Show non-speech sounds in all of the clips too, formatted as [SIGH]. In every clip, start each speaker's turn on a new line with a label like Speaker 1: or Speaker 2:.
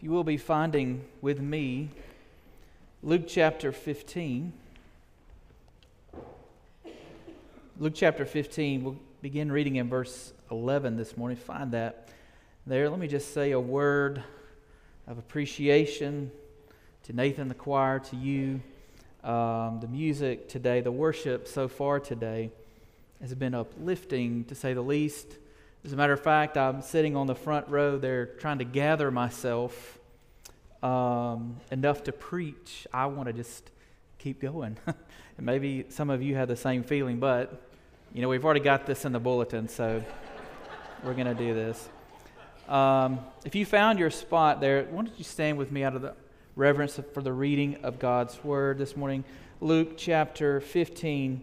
Speaker 1: You will be finding with me Luke chapter 15. Luke chapter 15, we'll begin reading in verse 11 this morning. Find that there. Let me just say a word of appreciation to Nathan the choir, to you. Um, the music today, the worship so far today has been uplifting to say the least. As a matter of fact, I'm sitting on the front row there trying to gather myself um, enough to preach. I want to just keep going. [LAUGHS] and maybe some of you have the same feeling, but you know, we've already got this in the bulletin, so [LAUGHS] we're going to do this. Um, if you found your spot there, why don't you stand with me out of the reverence for the reading of God's word this morning? Luke chapter 15,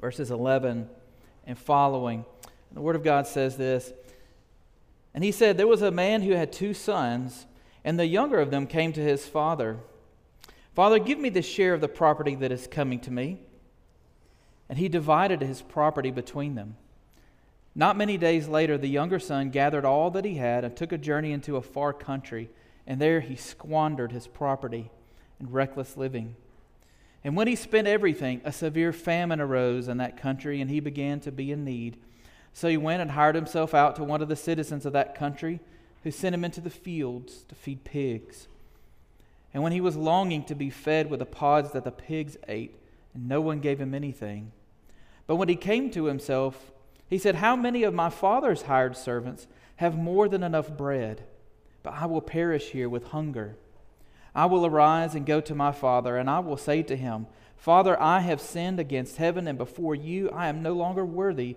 Speaker 1: verses 11 and following. The Word of God says this And he said, There was a man who had two sons, and the younger of them came to his father. Father, give me the share of the property that is coming to me. And he divided his property between them. Not many days later, the younger son gathered all that he had and took a journey into a far country, and there he squandered his property in reckless living. And when he spent everything, a severe famine arose in that country, and he began to be in need. So he went and hired himself out to one of the citizens of that country, who sent him into the fields to feed pigs. And when he was longing to be fed with the pods that the pigs ate, no one gave him anything. But when he came to himself, he said, How many of my father's hired servants have more than enough bread? But I will perish here with hunger. I will arise and go to my father, and I will say to him, Father, I have sinned against heaven and before you. I am no longer worthy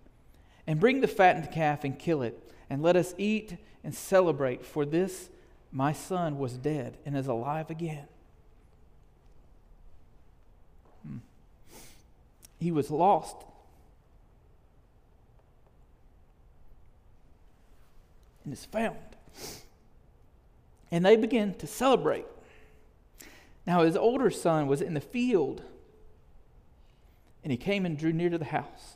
Speaker 1: and bring the fattened calf and kill it, and let us eat and celebrate. For this my son was dead and is alive again. Hmm. He was lost. And is found. And they began to celebrate. Now his older son was in the field, and he came and drew near to the house.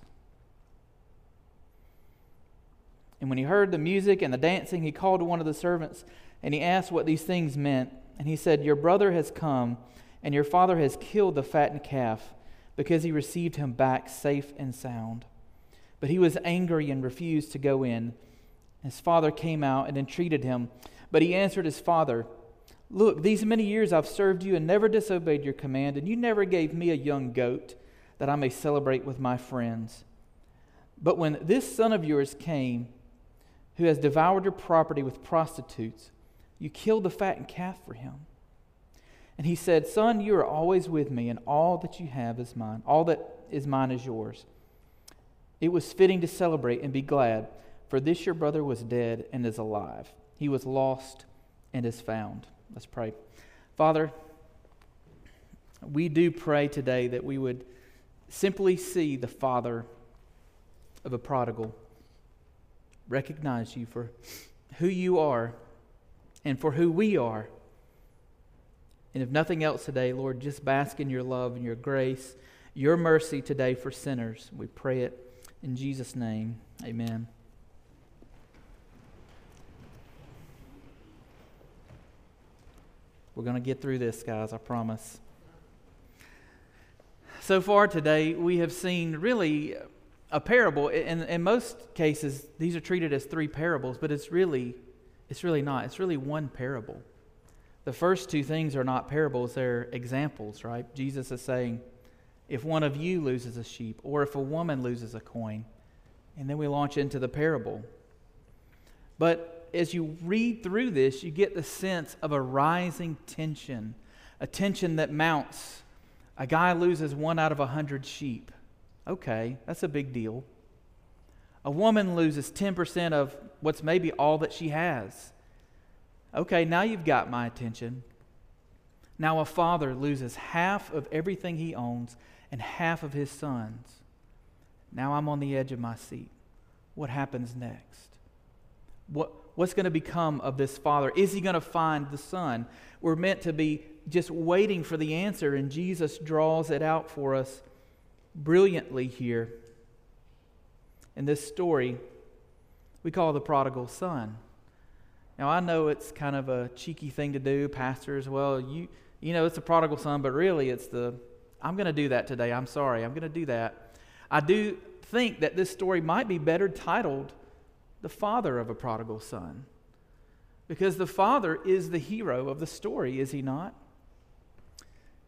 Speaker 1: And when he heard the music and the dancing, he called to one of the servants and he asked what these things meant. And he said, Your brother has come, and your father has killed the fattened calf because he received him back safe and sound. But he was angry and refused to go in. His father came out and entreated him. But he answered his father, Look, these many years I've served you and never disobeyed your command, and you never gave me a young goat that I may celebrate with my friends. But when this son of yours came, who has devoured your property with prostitutes. You killed the fattened calf for him. And he said, Son, you are always with me, and all that you have is mine. All that is mine is yours. It was fitting to celebrate and be glad, for this your brother was dead and is alive. He was lost and is found. Let's pray. Father, we do pray today that we would simply see the father of a prodigal recognize you for who you are and for who we are. And if nothing else today, Lord, just bask in your love and your grace, your mercy today for sinners. We pray it in Jesus' name. Amen. We're going to get through this, guys, I promise. So far today, we have seen really a parable. In, in most cases, these are treated as three parables, but it's really, it's really not. It's really one parable. The first two things are not parables, they're examples, right? Jesus is saying, if one of you loses a sheep, or if a woman loses a coin, and then we launch into the parable. But as you read through this, you get the sense of a rising tension, a tension that mounts. A guy loses one out of a hundred sheep. Okay, that's a big deal. A woman loses 10% of what's maybe all that she has. Okay, now you've got my attention. Now a father loses half of everything he owns and half of his sons. Now I'm on the edge of my seat. What happens next? What, what's going to become of this father? Is he going to find the son? We're meant to be just waiting for the answer, and Jesus draws it out for us brilliantly here. In this story, we call the prodigal son. Now, I know it's kind of a cheeky thing to do, pastors. Well, you, you know, it's the prodigal son, but really it's the, I'm going to do that today. I'm sorry. I'm going to do that. I do think that this story might be better titled The Father of a Prodigal Son. Because the father is the hero of the story, is he not?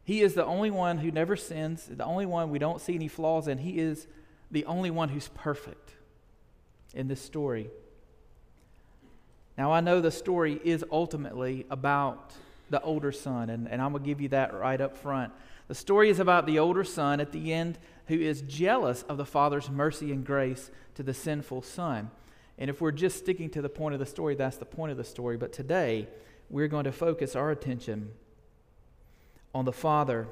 Speaker 1: He is the only one who never sins, the only one we don't see any flaws in. He is the only one who's perfect in this story. Now, I know the story is ultimately about the older son, and, and I'm going to give you that right up front. The story is about the older son at the end who is jealous of the father's mercy and grace to the sinful son. And if we're just sticking to the point of the story, that's the point of the story. But today, we're going to focus our attention on the Father.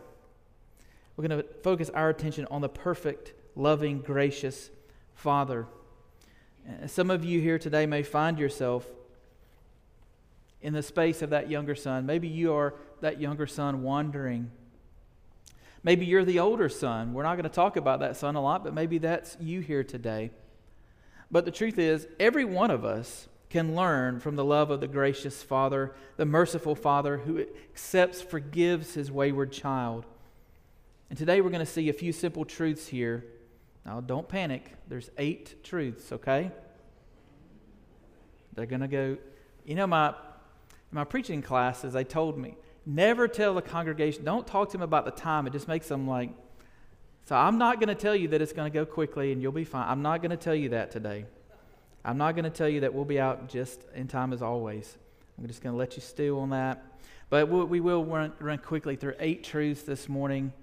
Speaker 1: We're going to focus our attention on the perfect, loving, gracious Father. Some of you here today may find yourself in the space of that younger son. Maybe you are that younger son wandering. Maybe you're the older son. We're not going to talk about that son a lot, but maybe that's you here today. But the truth is, every one of us can learn from the love of the gracious Father, the merciful Father who accepts, forgives his wayward child. And today we're going to see a few simple truths here. Now, don't panic. There's eight truths, okay? They're going to go, you know, my my preaching classes, they told me, never tell the congregation, don't talk to them about the time. It just makes them like, so I'm not going to tell you that it's going to go quickly and you'll be fine. I'm not going to tell you that today. I'm not going to tell you that we'll be out just in time as always. I'm just going to let you stew on that. But we will run, run quickly through eight truths this morning.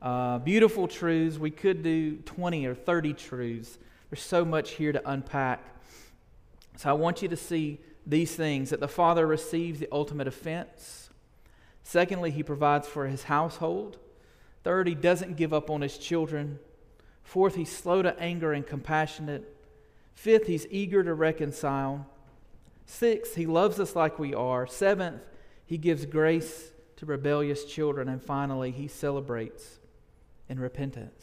Speaker 1: Uh, beautiful truths. We could do 20 or 30 truths. There's so much here to unpack. So I want you to see these things that the Father receives the ultimate offense. Secondly, he provides for his household. Third, he doesn't give up on his children. Fourth, he's slow to anger and compassionate. Fifth, he's eager to reconcile. Sixth, he loves us like we are. Seventh, he gives grace to rebellious children. And finally, he celebrates in repentance.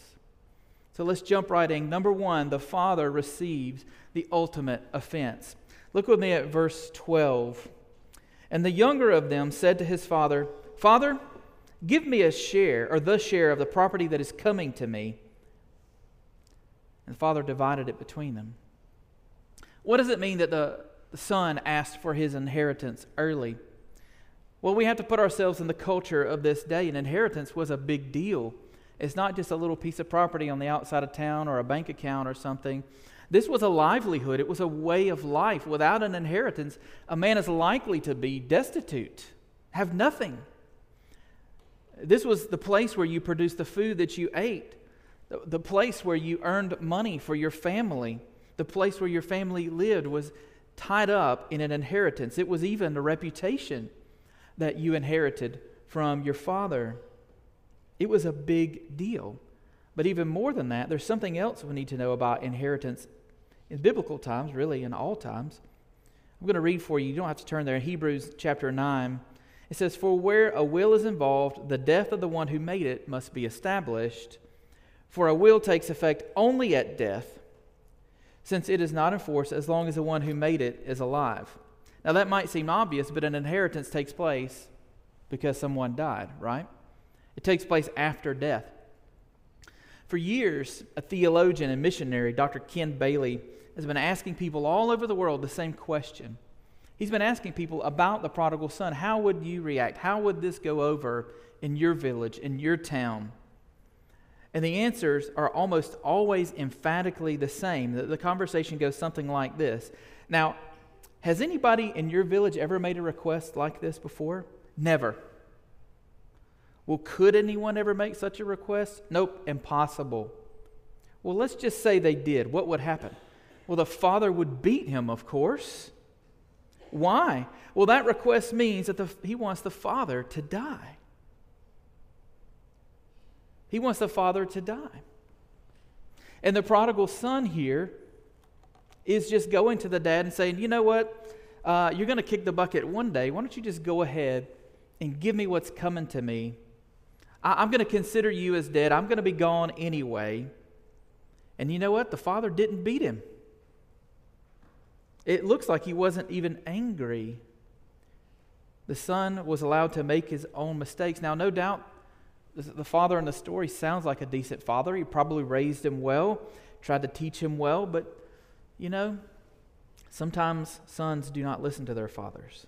Speaker 1: So let's jump right in. Number one, the Father receives the ultimate offense. Look with me at verse 12. And the younger of them said to his father, Father, give me a share, or the share of the property that is coming to me. And the father divided it between them. What does it mean that the, the son asked for his inheritance early? Well, we have to put ourselves in the culture of this day. An inheritance was a big deal. It's not just a little piece of property on the outside of town or a bank account or something. This was a livelihood, it was a way of life. Without an inheritance, a man is likely to be destitute, have nothing. This was the place where you produced the food that you ate, the place where you earned money for your family, the place where your family lived was tied up in an inheritance. It was even a reputation that you inherited from your father. It was a big deal. But even more than that, there's something else we need to know about inheritance in biblical times, really in all times. I'm going to read for you. You don't have to turn there. In Hebrews chapter 9, it says, For where a will is involved, the death of the one who made it must be established. For a will takes effect only at death, since it is not enforced as long as the one who made it is alive. Now, that might seem obvious, but an inheritance takes place because someone died, right? It takes place after death. For years, a theologian and missionary, Dr. Ken Bailey, has been asking people all over the world the same question. He's been asking people about the prodigal son. How would you react? How would this go over in your village, in your town? And the answers are almost always emphatically the same. The, conversation goes something like this Now, has anybody in your village ever made a request like this before? Never. Well, could anyone ever make such a request? Nope, impossible. Well, let's just say they did. What would happen? Well, the father would beat him, of course. Why? Well, that request means that the, he wants the father to die. He wants the father to die. And the prodigal son here is just going to the dad and saying, You know what? Uh, you're going to kick the bucket one day. Why don't you just go ahead and give me what's coming to me? I- I'm going to consider you as dead. I'm going to be gone anyway. And you know what? The father didn't beat him. It looks like he wasn't even angry. The son was allowed to make his own mistakes. Now, no doubt, the father in the story sounds like a decent father. He probably raised him well, tried to teach him well, but you know, sometimes sons do not listen to their fathers.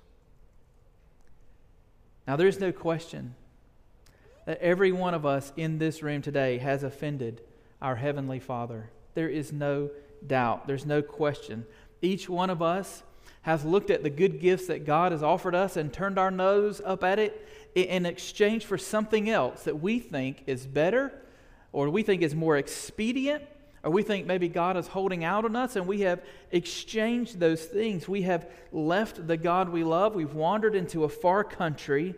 Speaker 1: Now, there's no question that every one of us in this room today has offended our Heavenly Father. There is no doubt, there's no question. Each one of us has looked at the good gifts that God has offered us and turned our nose up at it in exchange for something else that we think is better or we think is more expedient or we think maybe God is holding out on us and we have exchanged those things. We have left the God we love. We've wandered into a far country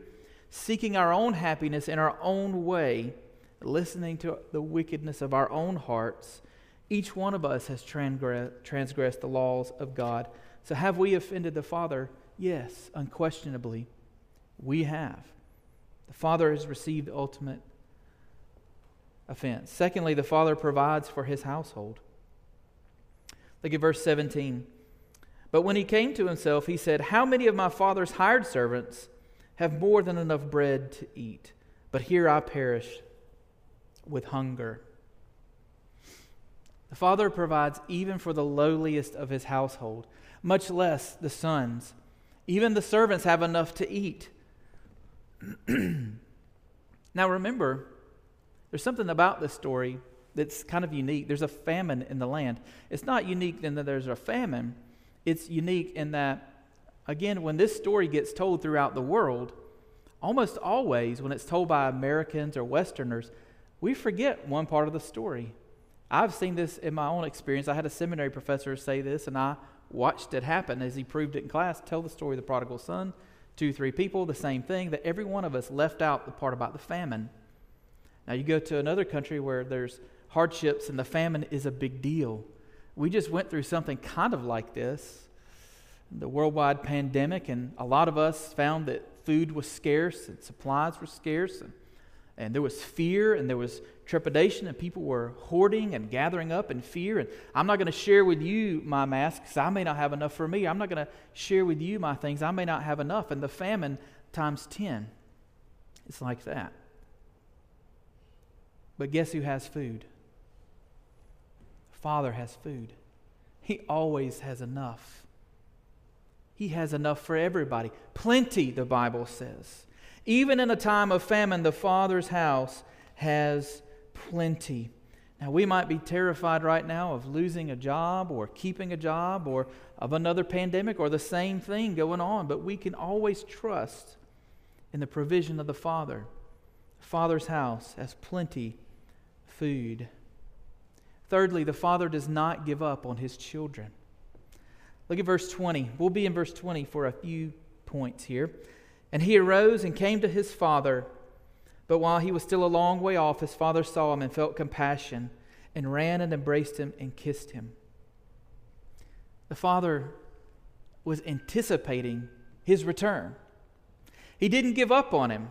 Speaker 1: seeking our own happiness in our own way, listening to the wickedness of our own hearts. Each one of us has transgressed the laws of God. So, have we offended the Father? Yes, unquestionably, we have. The Father has received ultimate offense. Secondly, the Father provides for his household. Look at verse 17. But when he came to himself, he said, How many of my father's hired servants have more than enough bread to eat? But here I perish with hunger. The Father provides even for the lowliest of his household, much less the sons. Even the servants have enough to eat. [CLEARS THROAT] now remember, there's something about this story that's kind of unique. There's a famine in the land. It's not unique in that there's a famine, it's unique in that, again, when this story gets told throughout the world, almost always when it's told by Americans or Westerners, we forget one part of the story. I've seen this in my own experience. I had a seminary professor say this, and I watched it happen as he proved it in class. Tell the story of the prodigal son, two, three people, the same thing, that every one of us left out the part about the famine. Now, you go to another country where there's hardships and the famine is a big deal. We just went through something kind of like this the worldwide pandemic, and a lot of us found that food was scarce and supplies were scarce, and, and there was fear and there was trepidation, and people were hoarding and gathering up in fear. And I'm not going to share with you my masks I may not have enough for me. I'm not going to share with you my things. I may not have enough. And the famine times 10, it's like that. But guess who has food? Father has food. He always has enough. He has enough for everybody. Plenty, the Bible says. Even in a time of famine, the Father's house has plenty. Now, we might be terrified right now of losing a job or keeping a job or of another pandemic or the same thing going on, but we can always trust in the provision of the Father. Father's house has plenty food. Thirdly, the Father does not give up on his children. Look at verse 20. We'll be in verse 20 for a few points here. And he arose and came to his father. But while he was still a long way off, his father saw him and felt compassion and ran and embraced him and kissed him. The father was anticipating his return. He didn't give up on him.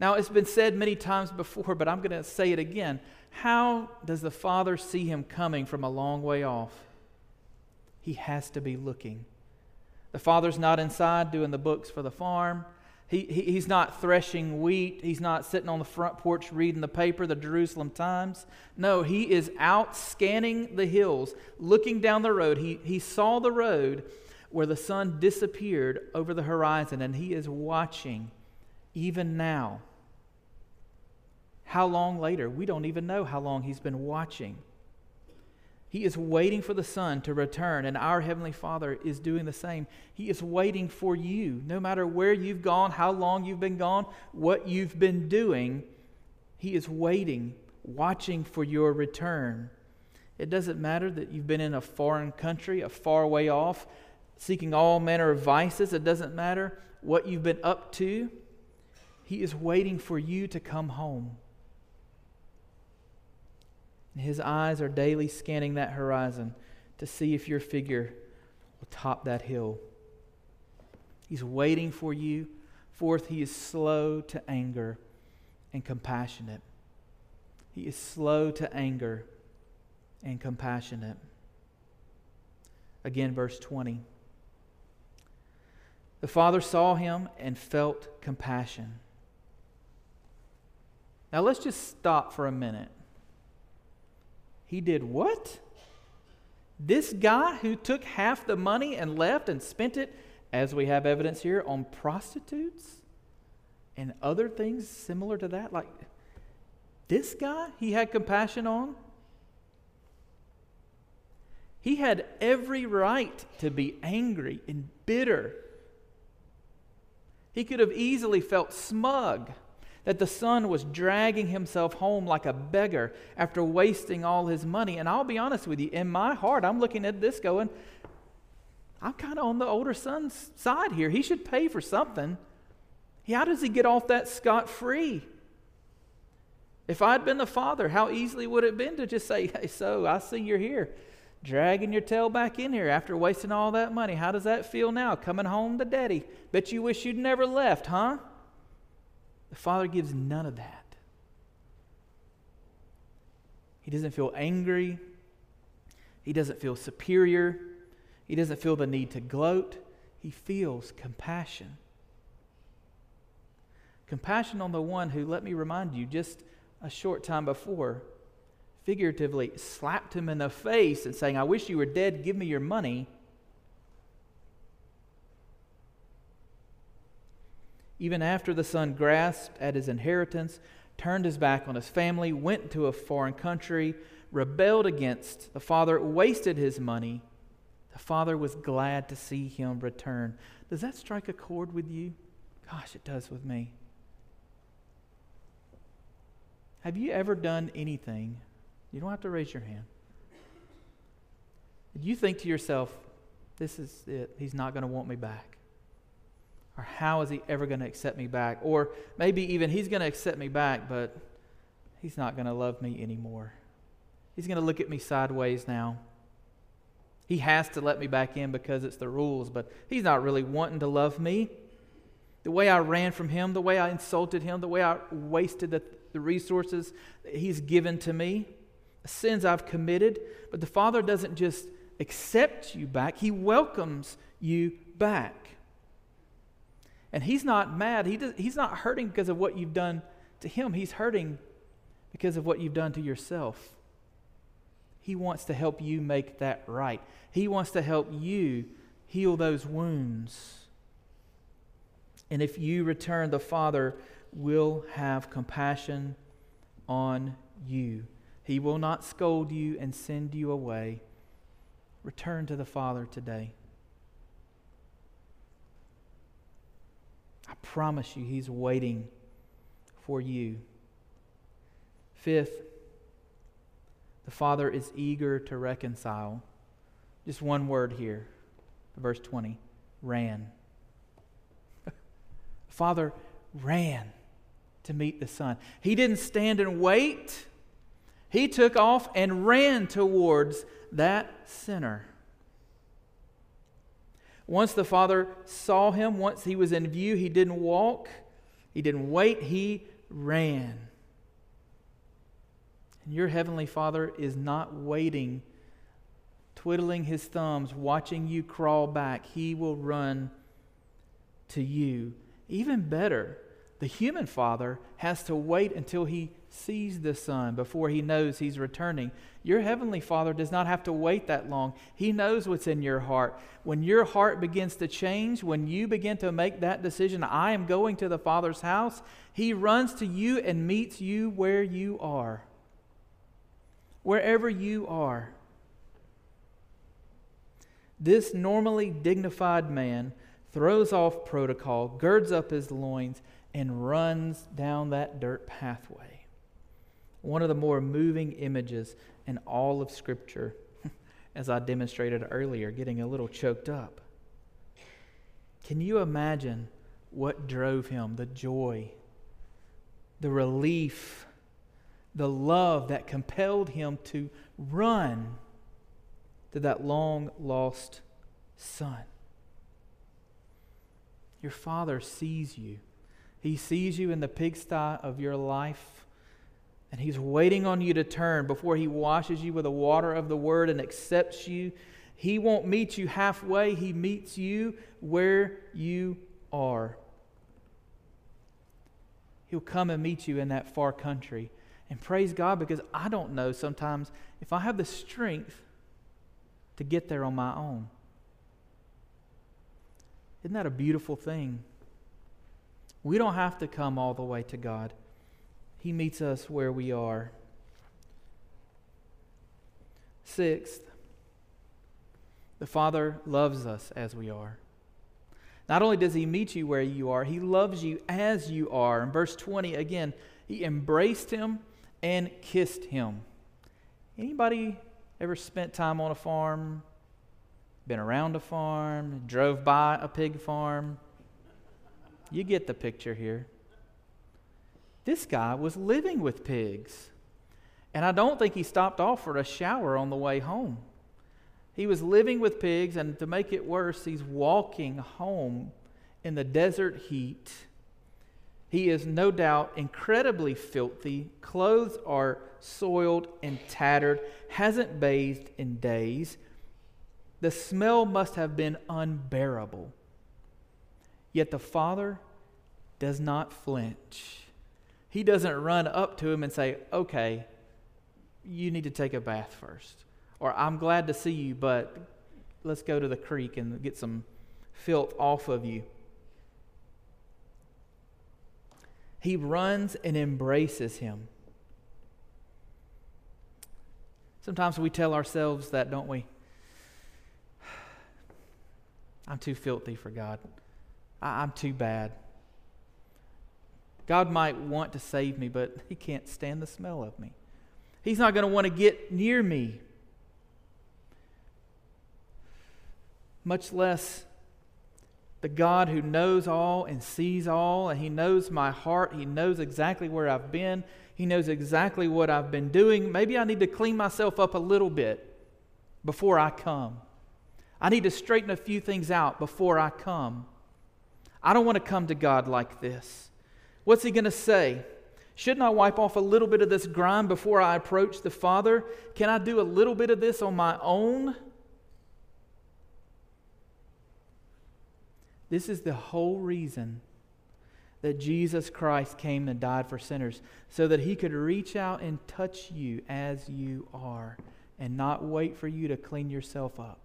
Speaker 1: Now, it's been said many times before, but I'm going to say it again. How does the Father see him coming from a long way off? He has to be looking. The Father's not inside doing the books for the farm. He, he, he's not threshing wheat. He's not sitting on the front porch reading the paper, the Jerusalem Times. No, he is out scanning the hills, looking down the road. He, he saw the road where the sun disappeared over the horizon, and he is watching even now how long later? We don't even know how long he's been watching. He is waiting for the Son to return, and our Heavenly Father is doing the same. He is waiting for you. No matter where you've gone, how long you've been gone, what you've been doing, He is waiting, watching for your return. It doesn't matter that you've been in a foreign country, a far way off, seeking all manner of vices. It doesn't matter what you've been up to, He is waiting for you to come home. His eyes are daily scanning that horizon to see if your figure will top that hill. He's waiting for you. Fourth, he is slow to anger and compassionate. He is slow to anger and compassionate. Again, verse 20. The father saw him and felt compassion. Now let's just stop for a minute. He did what? This guy who took half the money and left and spent it, as we have evidence here, on prostitutes and other things similar to that? Like, this guy he had compassion on? He had every right to be angry and bitter. He could have easily felt smug that the son was dragging himself home like a beggar after wasting all his money. And I'll be honest with you, in my heart, I'm looking at this going, I'm kind of on the older son's side here. He should pay for something. How does he get off that scot free? If I'd been the father, how easily would it have been to just say, Hey, so I see you're here, dragging your tail back in here after wasting all that money. How does that feel now, coming home to daddy? Bet you wish you'd never left, huh? The Father gives none of that. He doesn't feel angry. He doesn't feel superior. He doesn't feel the need to gloat. He feels compassion. Compassion on the one who, let me remind you, just a short time before, figuratively slapped him in the face and saying, I wish you were dead, give me your money. Even after the son grasped at his inheritance, turned his back on his family, went to a foreign country, rebelled against the father, wasted his money, the father was glad to see him return. Does that strike a chord with you? Gosh, it does with me. Have you ever done anything? You don't have to raise your hand. You think to yourself, this is it? He's not going to want me back. Or how is he ever going to accept me back? Or maybe even he's going to accept me back, but he's not going to love me anymore. He's going to look at me sideways now. He has to let me back in because it's the rules, but he's not really wanting to love me. The way I ran from him, the way I insulted him, the way I wasted the, the resources that he's given to me, the sins I've committed. But the Father doesn't just accept you back, he welcomes you back. And he's not mad. He does, he's not hurting because of what you've done to him. He's hurting because of what you've done to yourself. He wants to help you make that right. He wants to help you heal those wounds. And if you return, the Father will have compassion on you. He will not scold you and send you away. Return to the Father today. Promise you, He's waiting for you. Fifth, the Father is eager to reconcile. Just one word here, verse 20 ran. [LAUGHS] Father ran to meet the Son. He didn't stand and wait, he took off and ran towards that sinner. Once the Father saw him, once he was in view, he didn't walk, he didn't wait, he ran. And your Heavenly Father is not waiting, twiddling his thumbs, watching you crawl back. He will run to you. Even better, the human father has to wait until he sees the Son before he knows he's returning. Your heavenly Father does not have to wait that long. He knows what's in your heart. When your heart begins to change, when you begin to make that decision, I am going to the Father's house, He runs to you and meets you where you are. Wherever you are. This normally dignified man throws off protocol, girds up his loins, and runs down that dirt pathway one of the more moving images in all of Scripture, [LAUGHS] as I demonstrated earlier, getting a little choked up. Can you imagine what drove him? The joy, the relief, the love that compelled him to run to that long lost son. Your father sees you. He sees you in the pigsty of your life, and he's waiting on you to turn before he washes you with the water of the word and accepts you. He won't meet you halfway, he meets you where you are. He'll come and meet you in that far country. And praise God because I don't know sometimes if I have the strength to get there on my own. Isn't that a beautiful thing? We don't have to come all the way to God, He meets us where we are. Sixth, the Father loves us as we are. Not only does He meet you where you are, He loves you as you are. In verse 20, again, He embraced him and kissed him. Anybody ever spent time on a farm? Been around a farm? Drove by a pig farm? You get the picture here. This guy was living with pigs. And I don't think he stopped off for a shower on the way home. He was living with pigs, and to make it worse, he's walking home in the desert heat. He is no doubt incredibly filthy. Clothes are soiled and tattered, hasn't bathed in days. The smell must have been unbearable. Yet the father does not flinch. He doesn't run up to him and say, Okay, you need to take a bath first. Or I'm glad to see you, but let's go to the creek and get some filth off of you. He runs and embraces him. Sometimes we tell ourselves that, don't we? [SIGHS] I'm too filthy for God. I, am too bad. God might want to save me, but He can't stand the smell of me. He's not going to want to get near me, much less the God who knows all and sees all, and He knows my heart. He knows exactly where I've been. He knows exactly what I've been doing. Maybe I need to clean myself up a little bit before I come. I need to straighten a few things out before I come. I don't want to come to God like this. What's He going to say? Shouldn't I wipe off a little bit of this grime before I approach the Father? Can I do a little bit of this on my own? This is the whole reason that Jesus Christ came and died for sinners, so that he could reach out and touch you as you are and not wait for you to clean yourself up.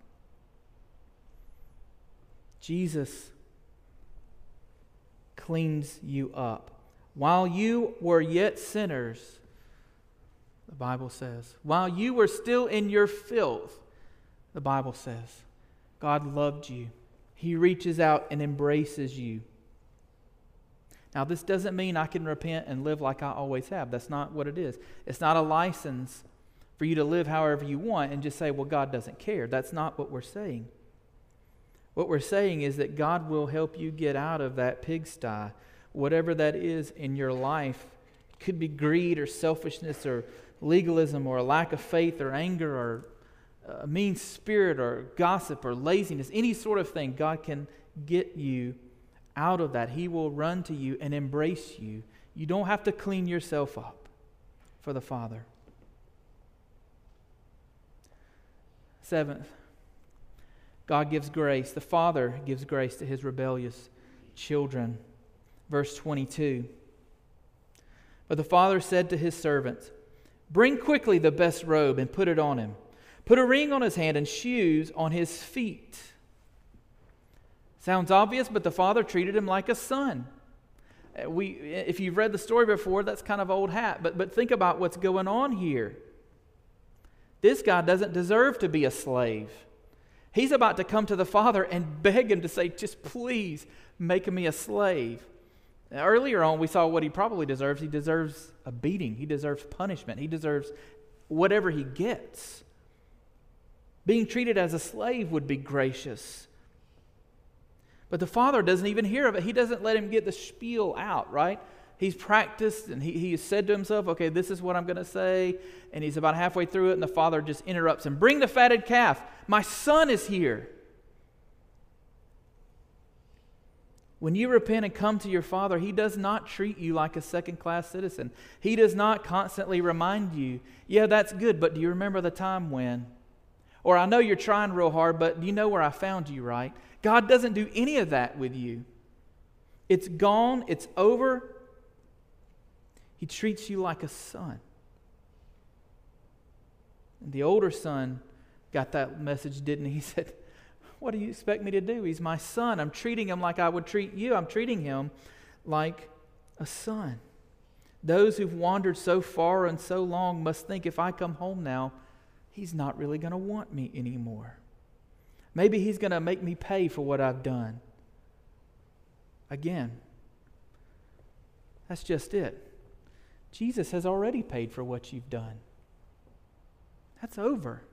Speaker 1: Jesus cleans you up. While you were yet sinners, the Bible says, while you were still in your filth, the Bible says, God loved you he reaches out and embraces you. Now, this doesn't mean I can repent and live like I always have. That's not what it is. It's not a license for you to live however you want and just say, well, God doesn't care. That's not what we're saying. What we're saying is that God will help you get out of that pigsty, whatever that is in your life. It could be greed or selfishness or legalism or a lack of faith or anger or a mean spirit or gossip or laziness, any sort of thing, God can get you out of that. He will run to you and embrace you. You don't have to clean yourself up for the Father. Seventh, God gives grace. The Father gives grace to his rebellious children. Verse 22. But the Father said to his servants, Bring quickly the best robe and put it on him put a ring on his hand and shoes on his feet. Sounds obvious, but the father treated him like a son. Uh, we, if you've read the story before, that's kind of old hat, but, but think about what's going on here. This guy doesn't deserve to be a slave. He's about to come to the father and beg him to say, just please make me a slave. Now, earlier on, we saw what he probably deserves. He deserves a beating, he deserves punishment, he deserves whatever he gets. Being treated as a slave would be gracious. But the father doesn't even hear of it. He doesn't let him get the spiel out, right? He's practiced and he, he has said to himself, okay, this is what I'm going to say. And he's about halfway through it, and the father just interrupts him Bring the fatted calf. My son is here. When you repent and come to your Father, He does not treat you like a second class citizen. He does not constantly remind you, yeah, that's good, but do you remember the time when? Or I know you're trying real hard, but do you know where I found you, right? God doesn't do any of that with you. It's gone, it's over. He treats you like a son. And the older son got that message, didn't he? [LAUGHS] He said, what do you expect me to do? He's my son. I'm treating him like I would treat you. I'm treating him like a son. Those who've wandered so far and so long must think if I come home now, he's not really going to want me anymore. Maybe he's going to make me pay for what I've done. Again, that's just it. Jesus has already paid for what you've done. That's over.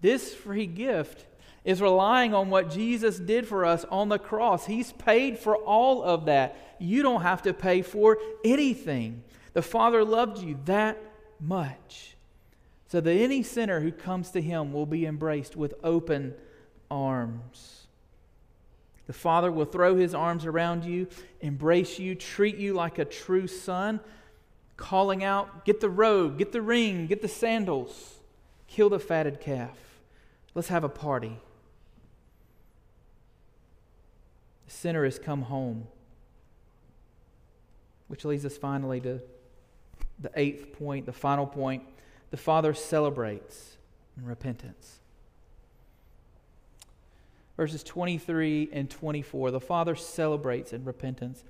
Speaker 1: This free gift is relying on what Jesus did for us on the cross. He's paid for all of that. You don't have to pay for anything. The Father loved you that much. So that any sinner who comes to Him will be embraced with open arms. The Father will throw His arms around you, embrace you, treat you like a true son, calling out, Get the robe, get the ring, get the sandals, kill the fatted calf. Let's have a party. The sinner has come home. Which leads us finally to the eighth point, the final point. The Father celebrates in repentance. Verses 23 and 24. The Father celebrates in repentance.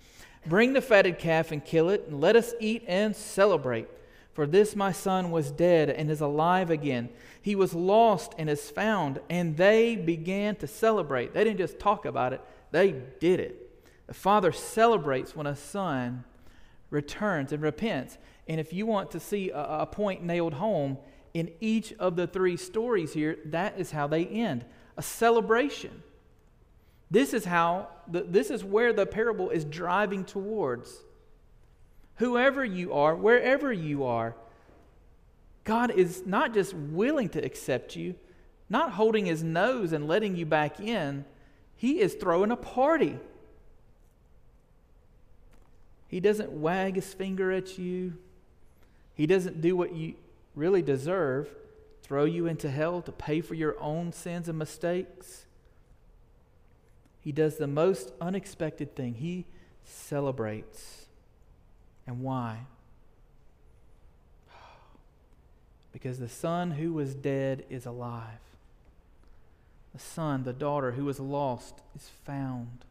Speaker 1: Bring the fatted calf and kill it, and let us eat and celebrate. For this my son was dead and is alive again. He was lost and is found. And they began to celebrate. They didn't just talk about it, they did it. The father celebrates when a son returns and repents. And if you want to see a, a point nailed home in each of the three stories here, that is how they end a celebration. This is how, this is where the parable is driving towards whoever you are, wherever you are, God is not just willing to accept you, not holding his nose and letting you back in, he is throwing a party. He doesn't wag his finger at you. He doesn't do what you really deserve throw you into hell to pay for your own sins and mistakes. He does the most unexpected thing. He celebrates. And why? [SIGHS] Because the son who was dead is alive. The son, the daughter who was lost is found.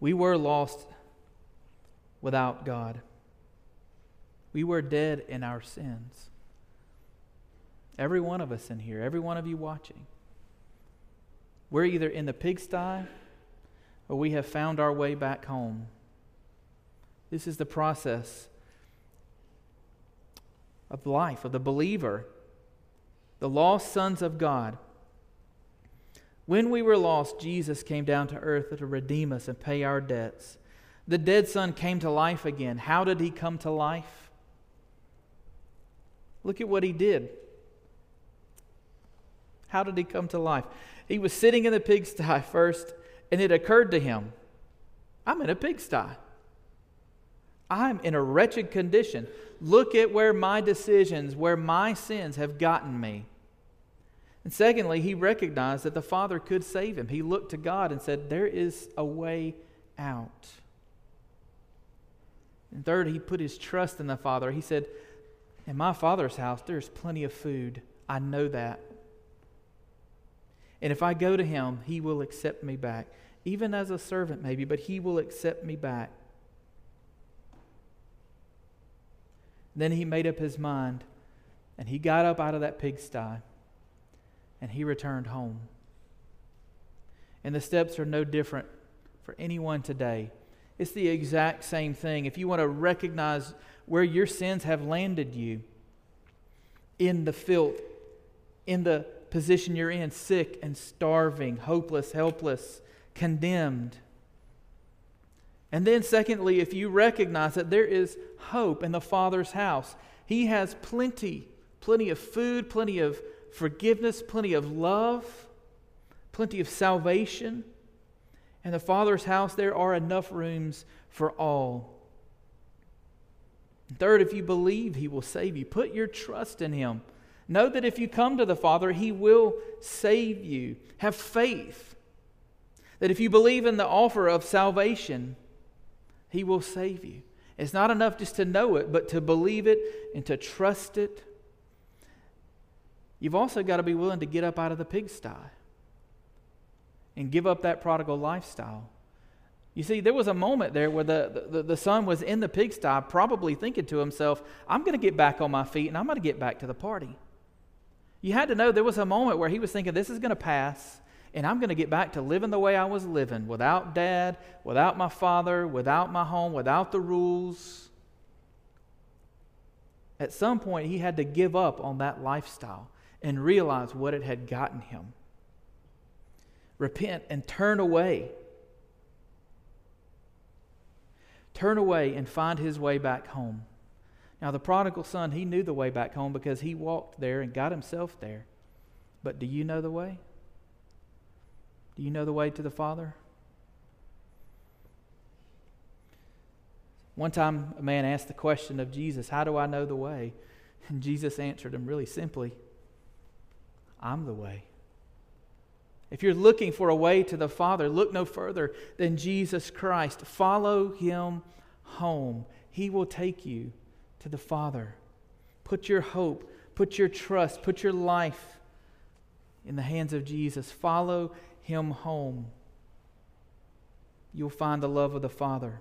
Speaker 1: We were lost without God. We were dead in our sins. Every one of us in here, every one of you watching. We're either in the pigsty or we have found our way back home. This is the process of life of the believer, the lost sons of God. When we were lost, Jesus came down to earth to redeem us and pay our debts. The dead son came to life again. How did he come to life? Look at what he did. How did he come to life? He was sitting in the pigsty [LAUGHS] first, and it occurred to him I'm in a pigsty. I'm in a wretched condition. Look at where my decisions, where my sins have gotten me. And secondly, he recognized that the Father could save him. He looked to God and said, There is a way out. And third, he put his trust in the Father. He said, In my Father's house, there's plenty of food. I know that. And if I go to him, he will accept me back. Even as a servant, maybe, but he will accept me back. Then he made up his mind and he got up out of that pigsty and he returned home. And the steps are no different for anyone today. It's the exact same thing. If you want to recognize where your sins have landed you, in the filth, in the position you're in, sick and starving, hopeless, helpless, condemned. And then, secondly, if you recognize that there is hope in the Father's house, He has plenty, plenty of food, plenty of forgiveness, plenty of love, plenty of salvation. In the Father's house, there are enough rooms for all. Third, if you believe He will save you, put your trust in Him. Know that if you come to the Father, He will save you. Have faith that if you believe in the offer of salvation, He will save you. It's not enough just to know it, but to believe it and to trust it. You've also got to be willing to get up out of the pigsty and give up that prodigal lifestyle. You see, there was a moment there where the, the, the son was in the pigsty, probably thinking to himself, I'm going to get back on my feet and I'm going to get back to the party. You had to know there was a moment where he was thinking, this is going to pass, and I'm going to get back to living the way I was living without dad, without my father, without my home, without the rules. At some point, he had to give up on that lifestyle and realize what it had gotten him. Repent and turn away. Turn away and find his way back home. Now, the prodigal son, he knew the way back home because he walked there and got himself there. But do you know the way? Do you know the way to the Father? One time, a man asked the question of Jesus, How do I know the way? And Jesus answered him really simply I'm the way. If you're looking for a way to the Father, look no further than Jesus Christ. Follow him home. He will take you to the Father. Put your hope, put your trust, put your life in the hands of Jesus. Follow him home. You'll find the love of the Father.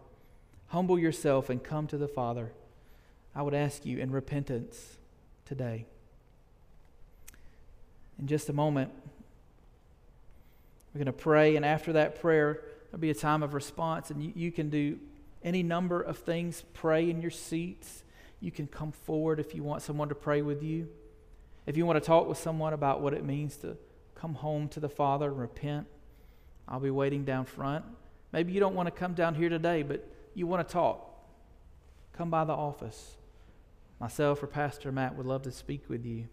Speaker 1: Humble yourself and come to the Father. I would ask you in repentance today. In just a moment, we're going to pray, and after that prayer, there'll be a time of response, and you, you can do any number of things. Pray in your seats you can come forward if you want someone to pray with you. If you want to talk with someone about what it means to come home to the Father and repent, I'll be waiting down front. Maybe you don't want to come down here today, but you want to talk. Come by the office. Myself or Pastor Matt would love to speak with you.